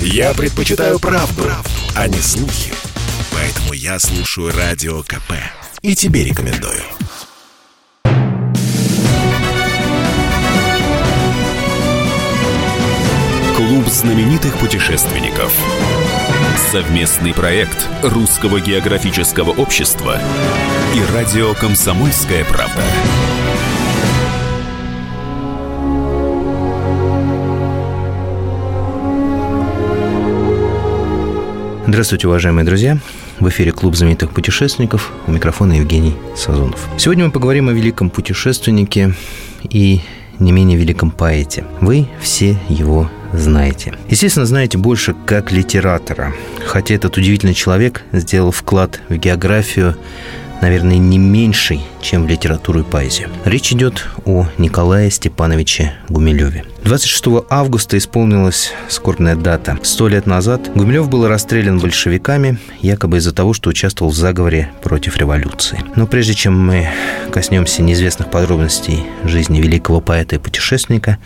Я предпочитаю правду, правду, а не слухи. Поэтому я слушаю Радио КП. И тебе рекомендую. Клуб знаменитых путешественников. Совместный проект Русского географического общества и радио «Комсомольская правда». Здравствуйте, уважаемые друзья! В эфире Клуб знаменитых путешественников. У микрофона Евгений Сазонов. Сегодня мы поговорим о великом путешественнике и не менее великом поэте. Вы все его знаете. Естественно, знаете больше как литератора. Хотя этот удивительный человек сделал вклад в географию наверное, не меньший, чем в литературу и поэзию. Речь идет о Николае Степановиче Гумилеве. 26 августа исполнилась скорбная дата. Сто лет назад Гумилев был расстрелян большевиками, якобы из-за того, что участвовал в заговоре против революции. Но прежде чем мы коснемся неизвестных подробностей жизни великого поэта и путешественника,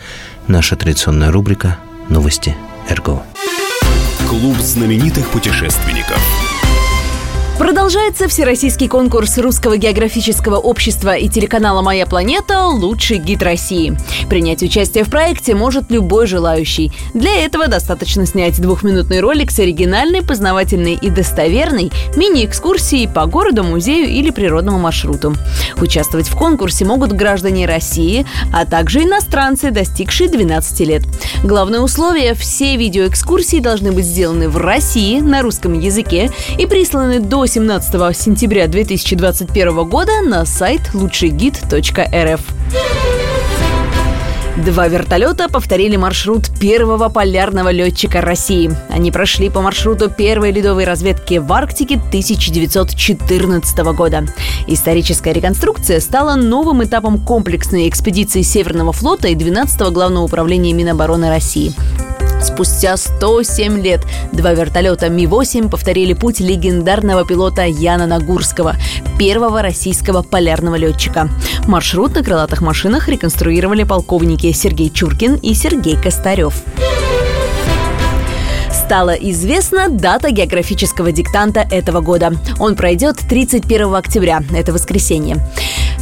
наша традиционная рубрика «Новости РГО». Клуб знаменитых путешественников – Продолжается всероссийский конкурс Русского географического общества и телеканала «Моя планета» «Лучший гид России». Принять участие в проекте может любой желающий. Для этого достаточно снять двухминутный ролик с оригинальной, познавательной и достоверной мини-экскурсией по городу, музею или природному маршруту. Участвовать в конкурсе могут граждане России, а также иностранцы, достигшие 12 лет. Главное условие – все видеоэкскурсии должны быть сделаны в России на русском языке и присланы до 18 сентября 2021 года на сайт лучшийгид.рф. Два вертолета повторили маршрут первого полярного летчика России. Они прошли по маршруту первой ледовой разведки в Арктике 1914 года. Историческая реконструкция стала новым этапом комплексной экспедиции Северного флота и 12-го Главного управления Минобороны России. Спустя 107 лет два вертолета Ми-8 повторили путь легендарного пилота Яна Нагурского, первого российского полярного летчика. Маршрут на крылатых машинах реконструировали полковники Сергей Чуркин и Сергей Костарев стала известна дата географического диктанта этого года. Он пройдет 31 октября, это воскресенье.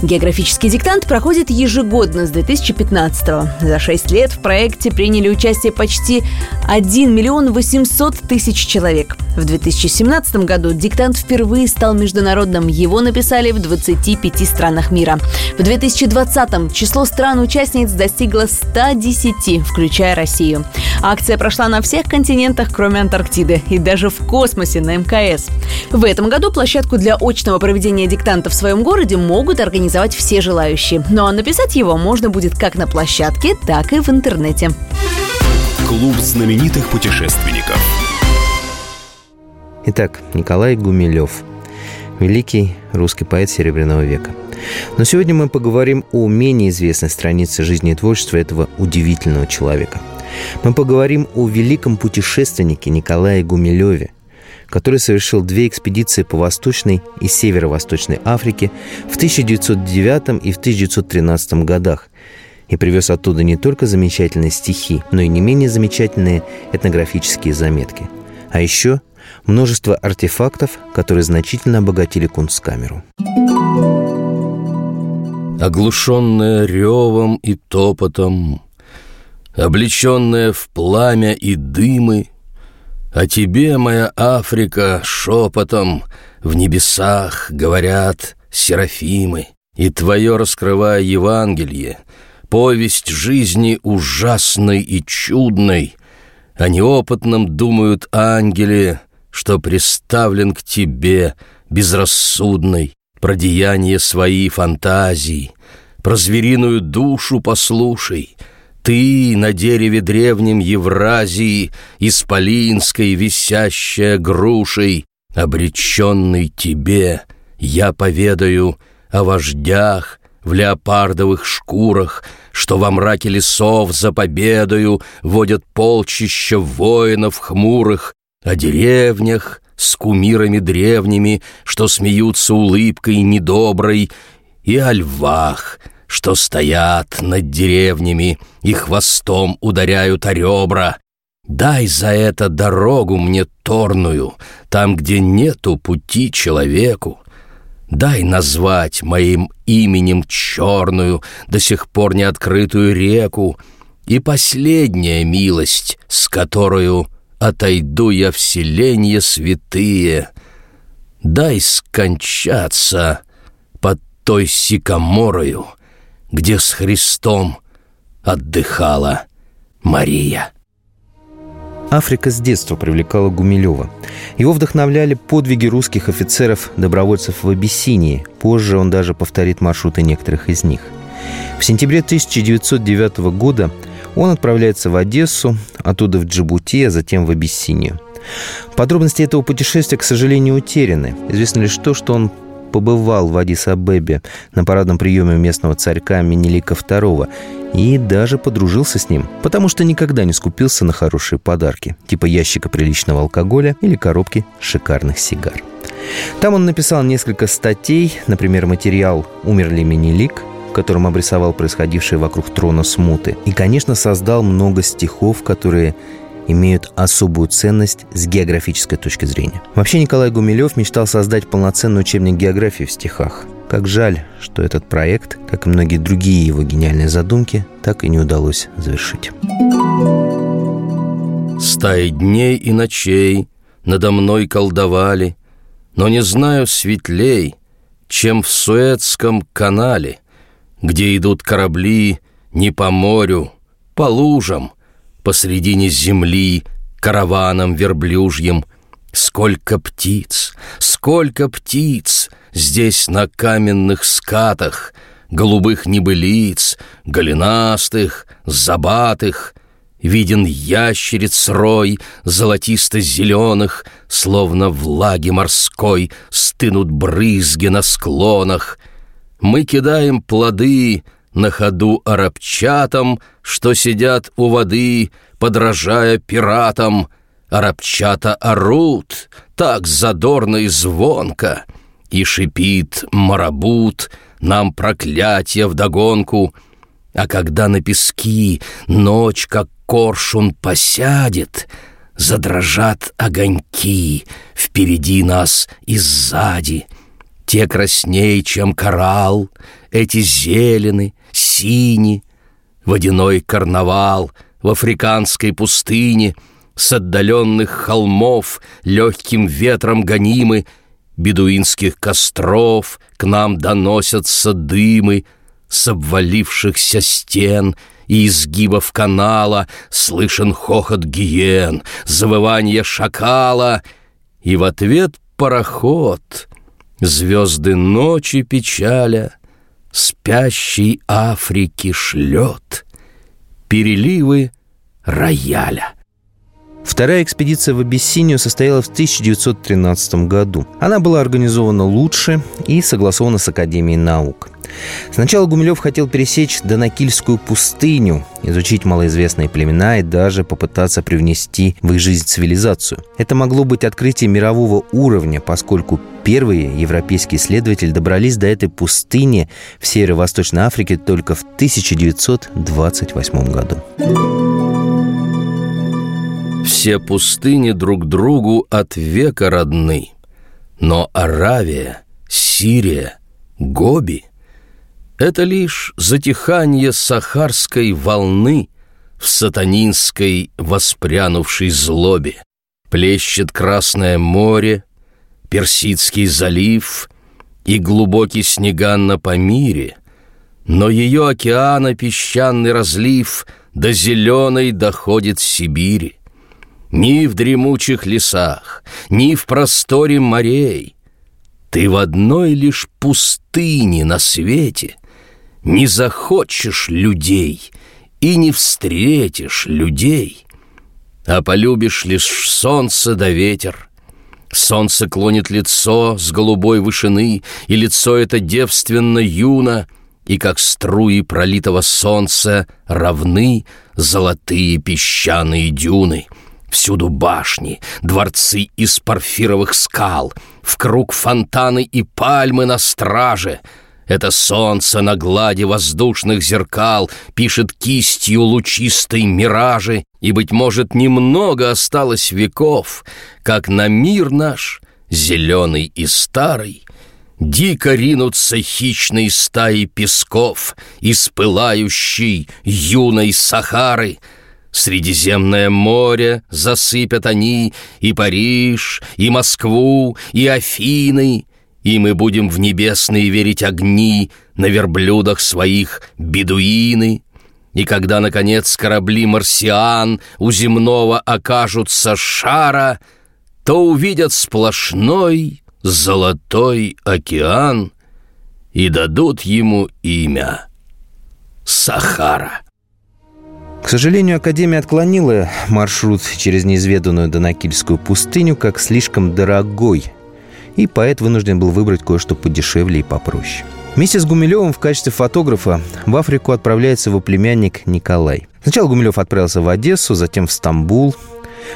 Географический диктант проходит ежегодно с 2015 -го. За 6 лет в проекте приняли участие почти 1 миллион 800 тысяч человек. В 2017 году диктант впервые стал международным. Его написали в 25 странах мира. В 2020 число стран-участниц достигло 110, включая Россию. Акция прошла на всех континентах, кроме Антарктиды, и даже в космосе на МКС. В этом году площадку для очного проведения диктанта в своем городе могут организовать организовать все желающие. Ну а написать его можно будет как на площадке, так и в интернете. Клуб знаменитых путешественников. Итак, Николай Гумилев. Великий русский поэт Серебряного века. Но сегодня мы поговорим о менее известной странице жизни и творчества этого удивительного человека. Мы поговорим о великом путешественнике Николае Гумилеве – который совершил две экспедиции по Восточной и Северо-Восточной Африке в 1909 и в 1913 годах и привез оттуда не только замечательные стихи, но и не менее замечательные этнографические заметки. А еще множество артефактов, которые значительно обогатили кунсткамеру. Оглушенная ревом и топотом, облеченная в пламя и дымы, о тебе, моя Африка, шепотом в небесах говорят серафимы, и твое раскрывая Евангелие, повесть жизни ужасной и чудной, о неопытном думают ангели, что приставлен к тебе безрассудной, про деяния свои фантазии, про звериную душу послушай — ты на дереве древнем Евразии, Исполинской висящая грушей, Обреченный тебе, я поведаю О вождях в леопардовых шкурах, Что во мраке лесов за победою Водят полчища воинов хмурых, О деревнях с кумирами древними, Что смеются улыбкой недоброй, И о львах — что стоят над деревнями и хвостом ударяют о ребра. Дай за это дорогу мне торную, Там, где нету пути человеку. Дай назвать моим именем черную, До сих пор не открытую реку, И последняя милость, с которую Отойду я в селенье святые. Дай скончаться под той сикоморою, Где с Христом отдыхала Мария. Африка с детства привлекала Гумилева. Его вдохновляли подвиги русских офицеров-добровольцев в Абиссинии. Позже он даже повторит маршруты некоторых из них. В сентябре 1909 года он отправляется в Одессу, оттуда в Джибути, а затем в Абиссинию. Подробности этого путешествия, к сожалению, утеряны. Известно лишь то, что он побывал в Адис-Абебе на парадном приеме местного царька Менелика II и даже подружился с ним, потому что никогда не скупился на хорошие подарки, типа ящика приличного алкоголя или коробки шикарных сигар. Там он написал несколько статей, например, материал «Умер ли Менелик», в котором обрисовал происходившее вокруг трона смуты. И, конечно, создал много стихов, которые имеют особую ценность с географической точки зрения. Вообще Николай Гумилев мечтал создать полноценный учебник географии в стихах. Как жаль, что этот проект, как и многие другие его гениальные задумки, так и не удалось завершить. Стаи дней и ночей надо мной колдовали, но не знаю светлей, чем в Суэцком канале, где идут корабли не по морю, по лужам, посредине земли караваном верблюжьим. Сколько птиц, сколько птиц здесь на каменных скатах, голубых небылиц, голенастых, забатых, Виден ящериц рой золотисто-зеленых, Словно влаги морской стынут брызги на склонах. Мы кидаем плоды на ходу арабчатам, Что сидят у воды, подражая пиратам. Арабчата орут, так задорно и звонко, И шипит марабут, нам проклятие вдогонку — а когда на пески ночь, как коршун, посядет, Задрожат огоньки впереди нас и сзади. Те красней, чем коралл, эти зелены, сини. Водяной карнавал в африканской пустыне С отдаленных холмов легким ветром гонимы Бедуинских костров к нам доносятся дымы — с обвалившихся стен и изгибов канала Слышен хохот гиен, завывание шакала, И в ответ пароход, звезды ночи печаля, Спящей Африки шлет переливы рояля. Вторая экспедиция в Абиссинию состоялась в 1913 году. Она была организована лучше и согласована с Академией наук. Сначала Гумилев хотел пересечь Донакильскую пустыню, изучить малоизвестные племена и даже попытаться привнести в их жизнь цивилизацию. Это могло быть открытие мирового уровня, поскольку первые европейские исследователи добрались до этой пустыни в Северо-Восточной Африке только в 1928 году. Все пустыни друг другу от века родны, но Аравия, Сирия, Гоби — это лишь затихание сахарской волны В сатанинской воспрянувшей злобе. Плещет Красное море, Персидский залив И глубокий снеган на Памире, Но ее океана песчаный разлив До зеленой доходит Сибири. Ни в дремучих лесах, ни в просторе морей — ты в одной лишь пустыне на свете не захочешь людей и не встретишь людей, а полюбишь лишь солнце да ветер. Солнце клонит лицо с голубой вышины, и лицо это девственно юно, и как струи пролитого солнца равны золотые песчаные дюны. Всюду башни, дворцы из парфировых скал, в круг фонтаны и пальмы на страже — это солнце на глади воздушных зеркал Пишет кистью лучистой миражи, и, быть может, немного осталось веков, как на мир наш, зеленый и старый, Дико ринутся хищные стаи песков Из пылающей юной Сахары. Средиземное море засыпят они И Париж, и Москву, и Афины, И мы будем в небесные верить огни На верблюдах своих бедуины. И когда, наконец, корабли марсиан У земного окажутся шара, То увидят сплошной Золотой океан и дадут ему имя Сахара. К сожалению, Академия отклонила маршрут через неизведанную Донакильскую пустыню как слишком дорогой, и поэт вынужден был выбрать кое-что подешевле и попроще. Вместе с Гумилевым в качестве фотографа в Африку отправляется его племянник Николай. Сначала Гумилев отправился в Одессу, затем в Стамбул.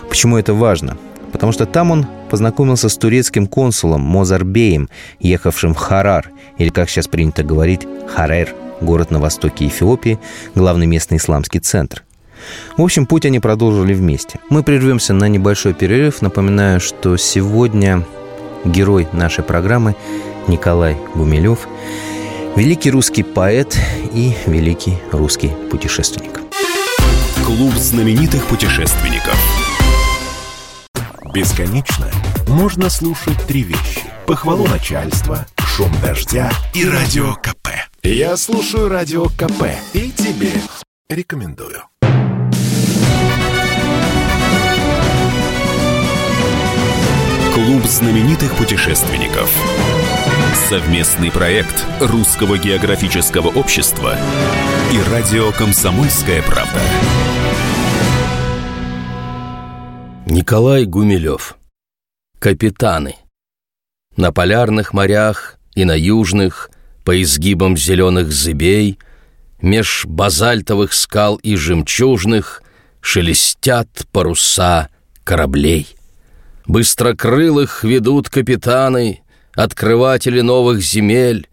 Почему это важно? потому что там он познакомился с турецким консулом Мозарбеем, ехавшим в Харар, или, как сейчас принято говорить, Харер, город на востоке Эфиопии, главный местный исламский центр. В общем, путь они продолжили вместе. Мы прервемся на небольшой перерыв. Напоминаю, что сегодня герой нашей программы Николай Гумилев, великий русский поэт и великий русский путешественник. Клуб знаменитых путешественников – Бесконечно можно слушать три вещи. Похвалу начальства, шум дождя и радио КП. Я слушаю радио КП и тебе рекомендую. Клуб знаменитых путешественников. Совместный проект Русского географического общества и радио «Комсомольская правда». Николай Гумилев. Капитаны. На полярных морях и на южных, по изгибам зеленых зыбей, меж базальтовых скал и жемчужных шелестят паруса кораблей. Быстрокрылых ведут капитаны, открыватели новых земель,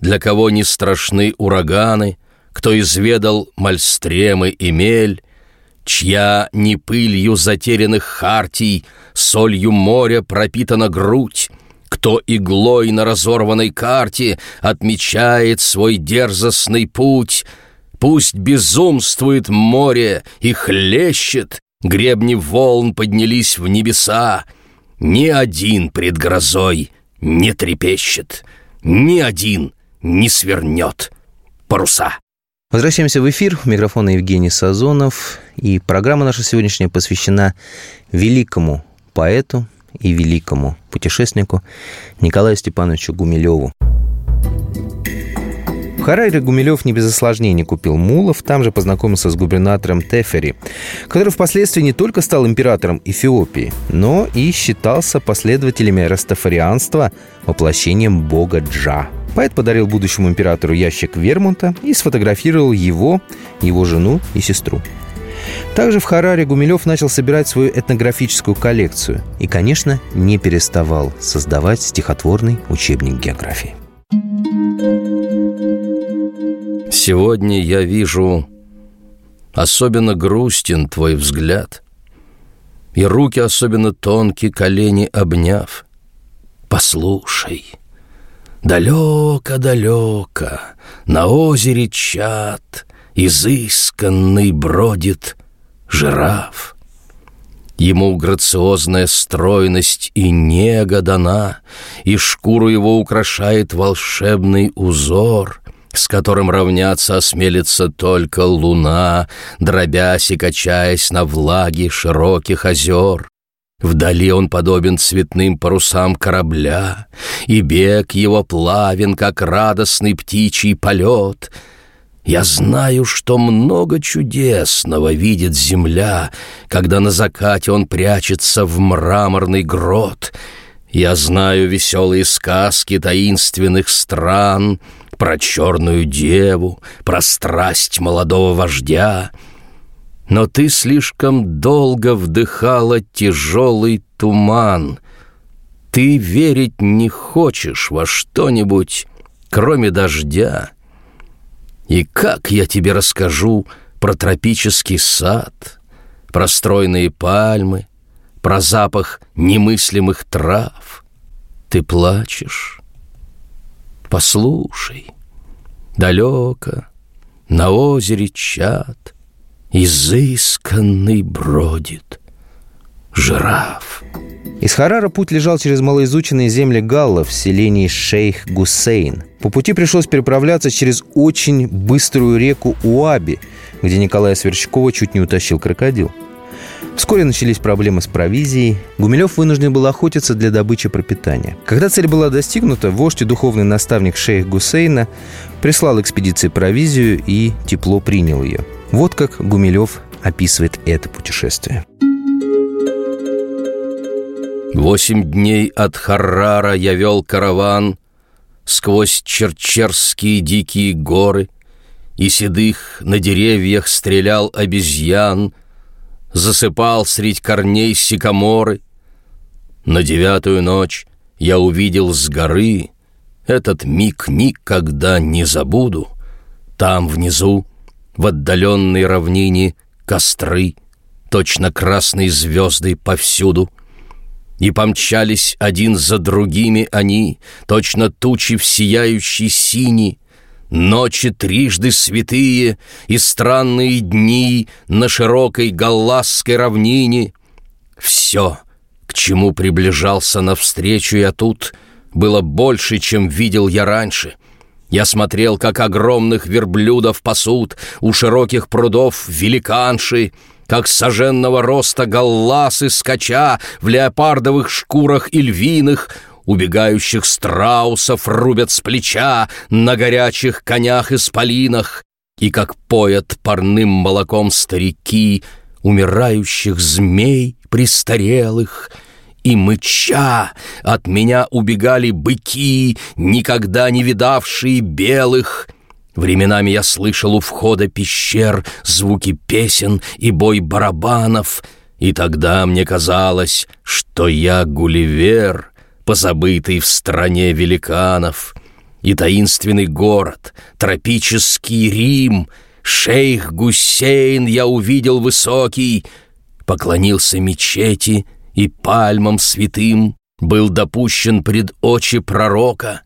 для кого не страшны ураганы, кто изведал мальстремы и мель, чья не пылью затерянных хартий, солью моря пропитана грудь, кто иглой на разорванной карте отмечает свой дерзостный путь, пусть безумствует море и хлещет, гребни волн поднялись в небеса, ни один пред грозой не трепещет, ни один не свернет паруса. Возвращаемся в эфир. У микрофона Евгений Сазонов. И программа наша сегодняшняя посвящена великому поэту и великому путешественнику Николаю Степановичу Гумилеву. В Хараре Гумилев не без осложнений купил мулов, там же познакомился с губернатором Тефери, который впоследствии не только стал императором Эфиопии, но и считался последователями растафарианства, воплощением бога Джа – Поэт подарил будущему императору ящик Вермонта и сфотографировал его, его жену и сестру. Также в Хараре Гумилев начал собирать свою этнографическую коллекцию и, конечно, не переставал создавать стихотворный учебник географии. Сегодня я вижу особенно грустен твой взгляд, и руки особенно тонкие, колени обняв. Послушай — Далеко-далеко на озере чат Изысканный бродит жираф. Ему грациозная стройность и нега дана, И шкуру его украшает волшебный узор, С которым равняться осмелится только луна, Дробясь и качаясь на влаге широких озер. Вдали он подобен цветным парусам корабля, И бег его плавен, как радостный птичий полет. Я знаю, что много чудесного видит земля, Когда на закате он прячется в мраморный грот. Я знаю веселые сказки таинственных стран Про черную деву, про страсть молодого вождя — но ты слишком долго вдыхала тяжелый туман. Ты верить не хочешь во что-нибудь, кроме дождя. И как я тебе расскажу про тропический сад, про стройные пальмы, про запах немыслимых трав. Ты плачешь. Послушай, далеко, на озере чат, изысканный бродит жираф. Из Харара путь лежал через малоизученные земли галлов в селении Шейх Гусейн. По пути пришлось переправляться через очень быструю реку Уаби, где Николая Сверчкова чуть не утащил крокодил. Вскоре начались проблемы с провизией. Гумилев вынужден был охотиться для добычи пропитания. Когда цель была достигнута, вождь и духовный наставник шейх Гусейна прислал экспедиции провизию и тепло принял ее. Вот как Гумилев описывает это путешествие. Восемь дней от Харрара я вел караван Сквозь черчерские дикие горы И седых на деревьях стрелял обезьян Засыпал средь корней сикаморы. На девятую ночь я увидел с горы Этот миг никогда не забуду. Там внизу, в отдаленной равнине, костры Точно красные звезды повсюду — и помчались один за другими они, Точно тучи в сияющей сини, Ночи трижды святые и странные дни На широкой галласской равнине. Все, к чему приближался навстречу я тут, Было больше, чем видел я раньше — я смотрел, как огромных верблюдов пасут У широких прудов великанши — как соженного роста галласы скача в леопардовых шкурах и львиных, убегающих страусов рубят с плеча на горячих конях и спалинах, и как поят парным молоком старики умирающих змей престарелых, и мыча от меня убегали быки, никогда не видавшие белых — Временами я слышал у входа пещер звуки песен и бой барабанов, и тогда мне казалось, что я Гулливер, позабытый в стране великанов, и таинственный город, тропический Рим, шейх Гусейн я увидел высокий, поклонился мечети и пальмам святым, был допущен пред очи пророка —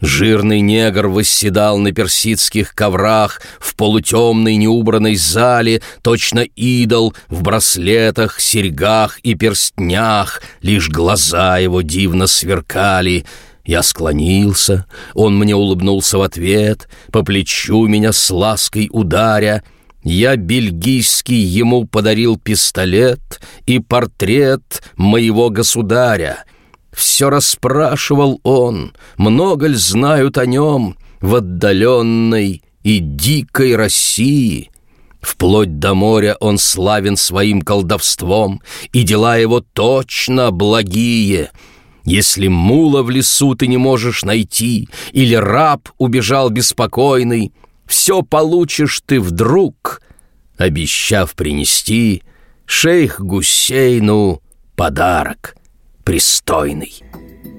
Жирный негр восседал на персидских коврах в полутемной неубранной зале, точно идол в браслетах, серьгах и перстнях, лишь глаза его дивно сверкали. Я склонился, он мне улыбнулся в ответ, по плечу меня с лаской ударя. Я бельгийский ему подарил пистолет и портрет моего государя — все расспрашивал он, много ли знают о нем в отдаленной и дикой России. Вплоть до моря он славен своим колдовством, и дела его точно благие. Если мула в лесу ты не можешь найти, или раб убежал беспокойный, все получишь ты вдруг, обещав принести шейх Гусейну подарок — пристойный.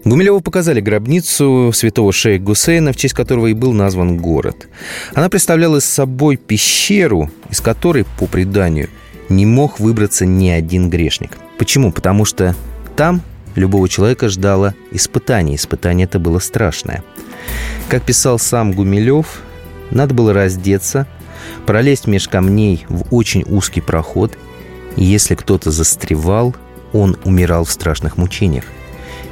Гумилеву показали гробницу святого шейха Гусейна, в честь которого и был назван город. Она представляла собой пещеру, из которой, по преданию, не мог выбраться ни один грешник. Почему? Потому что там любого человека ждало испытание. Испытание это было страшное. Как писал сам Гумилев, надо было раздеться, пролезть меж камней в очень узкий проход, и если кто-то застревал – он умирал в страшных мучениях.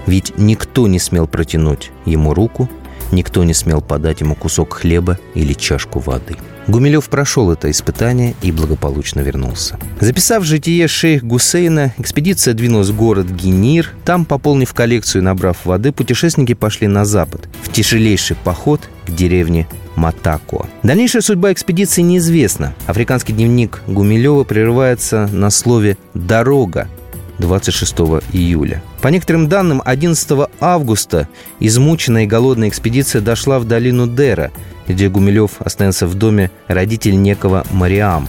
Ведь никто не смел протянуть ему руку, никто не смел подать ему кусок хлеба или чашку воды. Гумилев прошел это испытание и благополучно вернулся. Записав житие шейх Гусейна, экспедиция двинулась в город Генир. Там, пополнив коллекцию и набрав воды, путешественники пошли на запад, в тяжелейший поход к деревне Матако. Дальнейшая судьба экспедиции неизвестна. Африканский дневник Гумилева прерывается на слове «дорога», 26 июля. По некоторым данным, 11 августа измученная и голодная экспедиция дошла в долину Дера, где Гумилев остановился в доме родителей некого Мариам.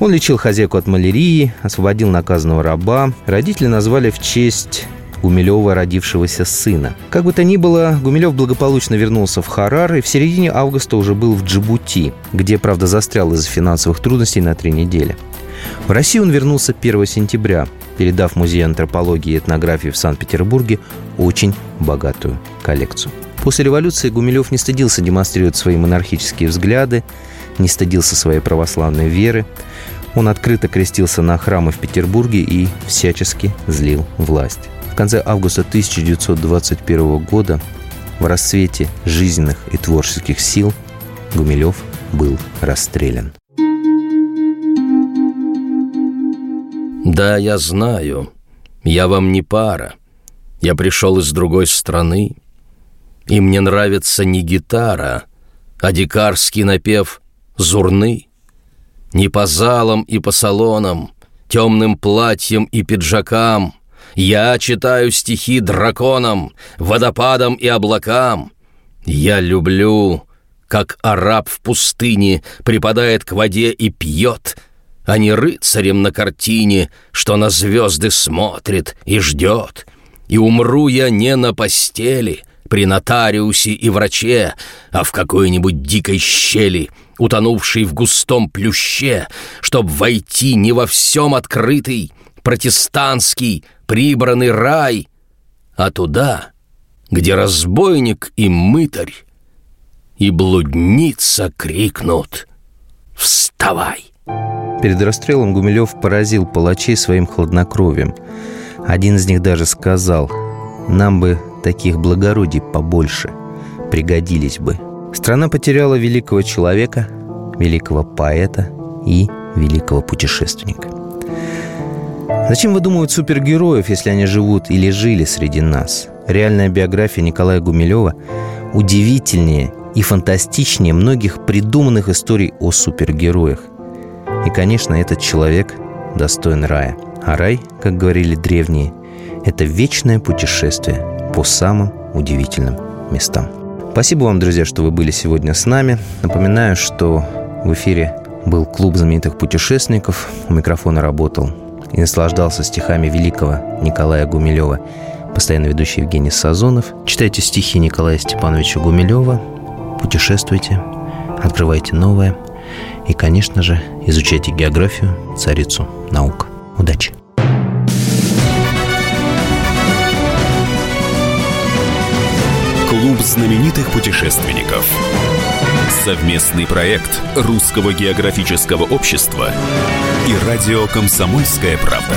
Он лечил хозяйку от малярии, освободил наказанного раба. Родители назвали в честь Гумилева родившегося сына. Как бы то ни было, Гумилев благополучно вернулся в Харар и в середине августа уже был в Джибути, где, правда, застрял из-за финансовых трудностей на три недели. В Россию он вернулся 1 сентября, передав Музею антропологии и этнографии в Санкт-Петербурге очень богатую коллекцию. После революции Гумилев не стыдился демонстрировать свои монархические взгляды, не стыдился своей православной веры. Он открыто крестился на храмы в Петербурге и всячески злил власть. В конце августа 1921 года в расцвете жизненных и творческих сил Гумилев был расстрелян. Да, я знаю, я вам не пара. Я пришел из другой страны, и мне нравится не гитара, а дикарский напев зурны. Не по залам и по салонам, темным платьям и пиджакам. Я читаю стихи драконам, водопадам и облакам. Я люблю, как араб в пустыне припадает к воде и пьет, а не рыцарем на картине, что на звезды смотрит и ждет. И умру я не на постели, при нотариусе и враче, а в какой-нибудь дикой щели, утонувшей в густом плюще, чтоб войти не во всем открытый, протестантский, прибранный рай, а туда, где разбойник и мытарь и блудница крикнут «Вставай!». Перед расстрелом Гумилев поразил палачей своим хладнокровием. Один из них даже сказал «Нам бы таких благородий побольше, пригодились бы». Страна потеряла великого человека, великого поэта и великого путешественника. Зачем выдумывают супергероев, если они живут или жили среди нас? Реальная биография Николая Гумилева удивительнее и фантастичнее многих придуманных историй о супергероях. И, конечно, этот человек достоин рая. А рай, как говорили древние, это вечное путешествие по самым удивительным местам. Спасибо вам, друзья, что вы были сегодня с нами. Напоминаю, что в эфире был клуб знаменитых путешественников. У микрофона работал и наслаждался стихами великого Николая Гумилева, постоянно ведущий Евгений Сазонов. Читайте стихи Николая Степановича Гумилева, путешествуйте, открывайте новое и, конечно же, изучайте географию, царицу наук. Удачи! Клуб знаменитых путешественников. Совместный проект Русского географического общества и радио «Комсомольская правда».